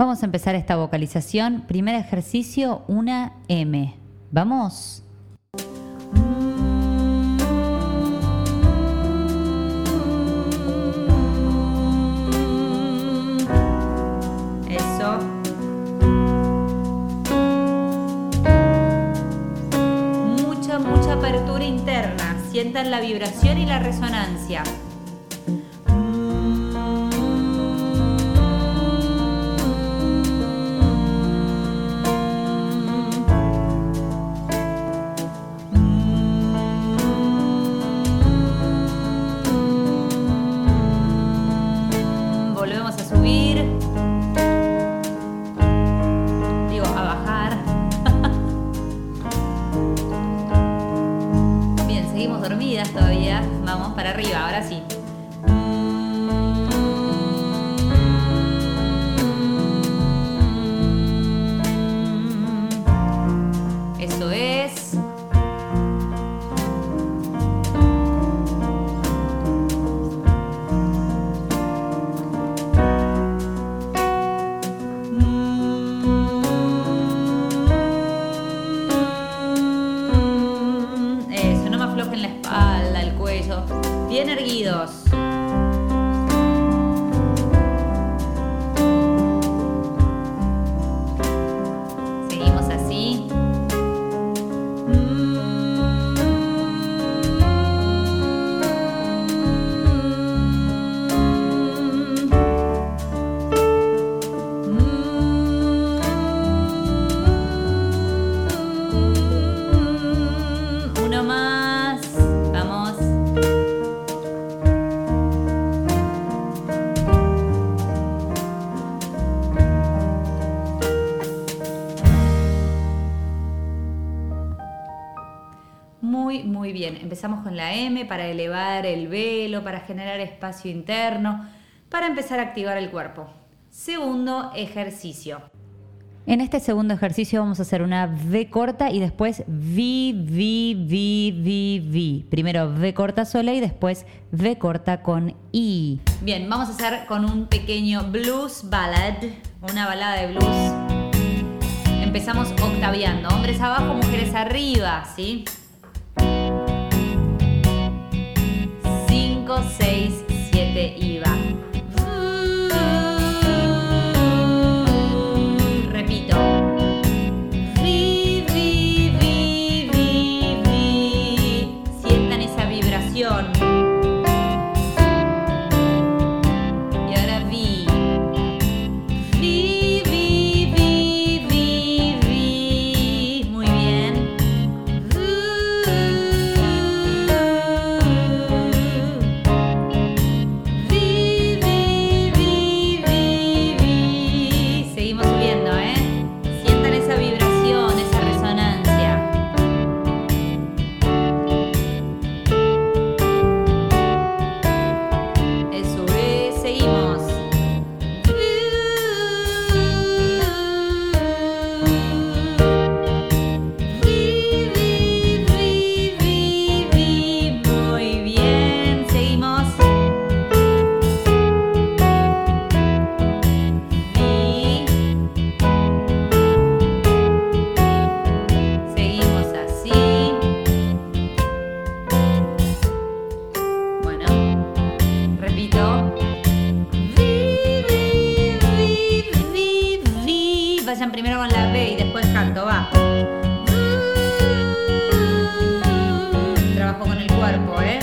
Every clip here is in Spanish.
Vamos a empezar esta vocalización. Primer ejercicio, una M. ¿Vamos? Eso. Mucha, mucha apertura interna. Sientan la vibración y la resonancia. Bien Empezamos con la M para elevar el velo, para generar espacio interno, para empezar a activar el cuerpo. Segundo ejercicio. En este segundo ejercicio vamos a hacer una V corta y después V, V, V, V, V. Primero V corta sola y después V corta con I. Bien, vamos a hacer con un pequeño blues ballad, una balada de blues. Empezamos octaviando, hombres abajo, mujeres arriba, ¿sí? 6, 7 y va. Vayan primero con la B y después canto, va. Trabajo con el cuerpo, ¿eh?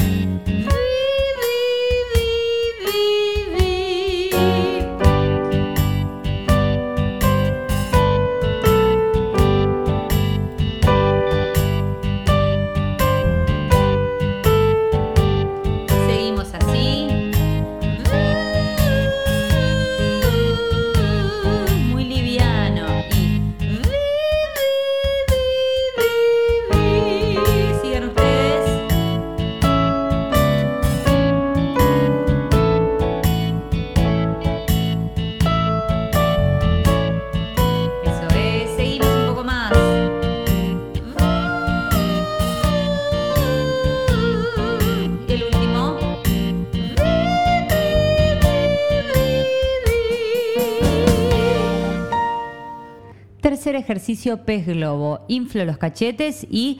Tercer ejercicio, pez globo. Inflo los cachetes y...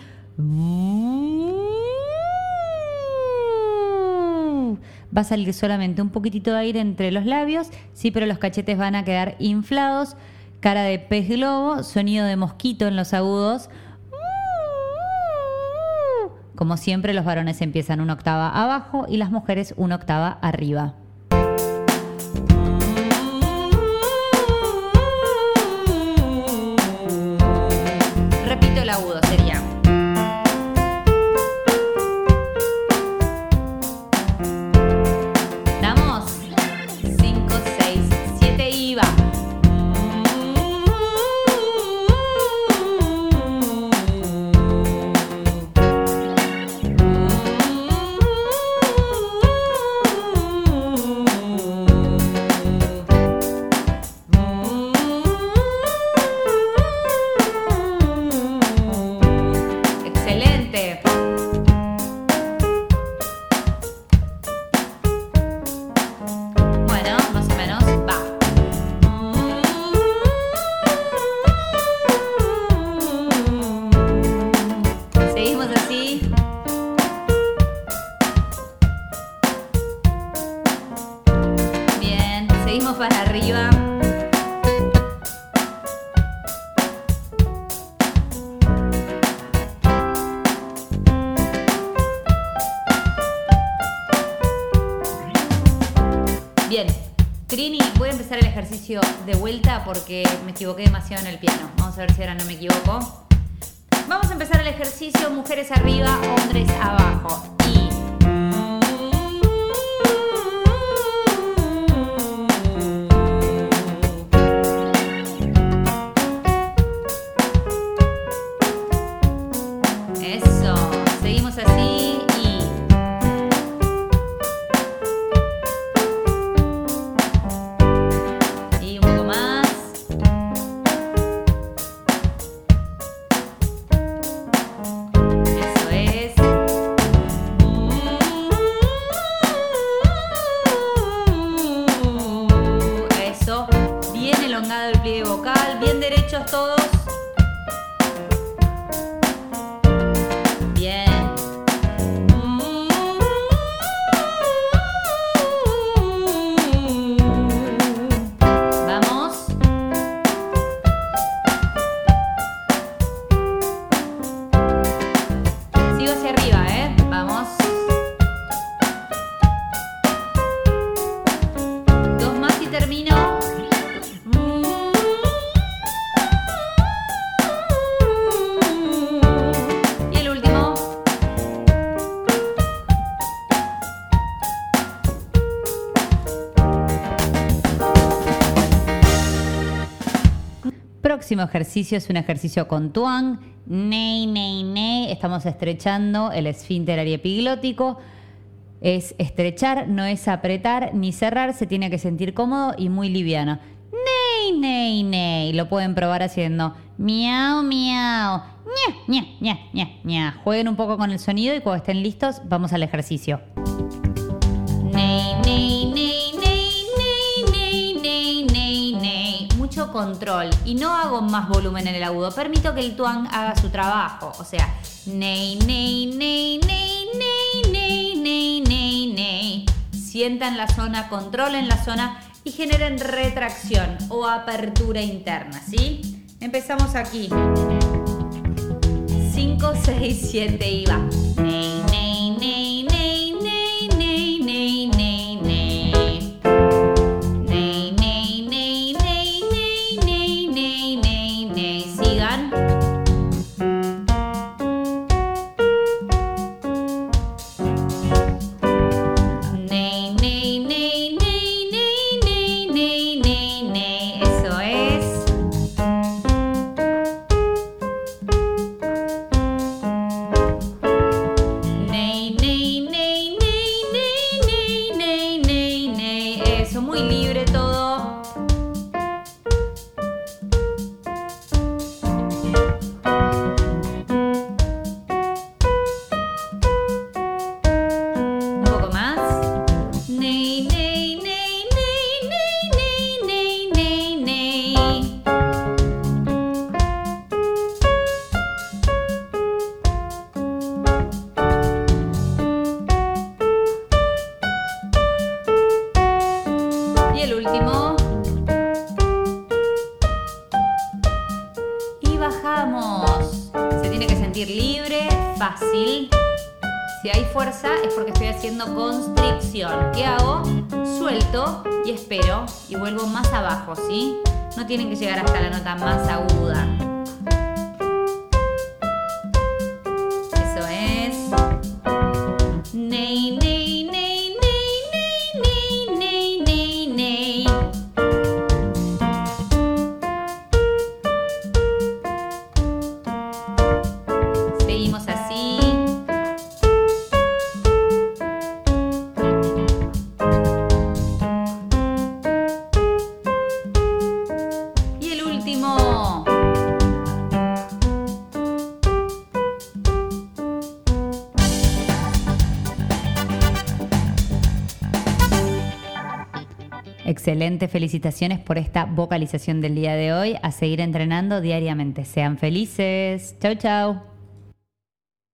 Va a salir solamente un poquitito de aire entre los labios, sí, pero los cachetes van a quedar inflados. Cara de pez globo, sonido de mosquito en los agudos. Como siempre, los varones empiezan una octava abajo y las mujeres una octava arriba. De vuelta porque me equivoqué demasiado en el piano. Vamos a ver si ahora no me equivoco. Vamos a empezar el ejercicio mujeres arriba, hombres abajo. bichos todos. Próximo ejercicio es un ejercicio con tuang. Ney, ney, ney. Estamos estrechando el esfínter ariepiglótico. Es estrechar, no es apretar ni cerrar. Se tiene que sentir cómodo y muy liviano. Ney, ney, ney. Lo pueden probar haciendo miau, miau. Ña, ña, ña, ña, ña. Jueguen un poco con el sonido y cuando estén listos, vamos al ejercicio. Control. Y no hago más volumen en el agudo. Permito que el tuang haga su trabajo. O sea, ney, ney, ney, ney, ney, ney, ney, ney, ney. Sientan la zona, controlen la zona y generen retracción o apertura interna, ¿sí? Empezamos aquí. 5, 6, 7 y va. bajamos. Se tiene que sentir libre, fácil. Si hay fuerza es porque estoy haciendo constricción. ¿Qué hago? Suelto y espero y vuelvo más abajo, ¿sí? No tienen que llegar hasta la nota más aguda. Excelente, felicitaciones por esta vocalización del día de hoy. A seguir entrenando diariamente. Sean felices. Chau, chau.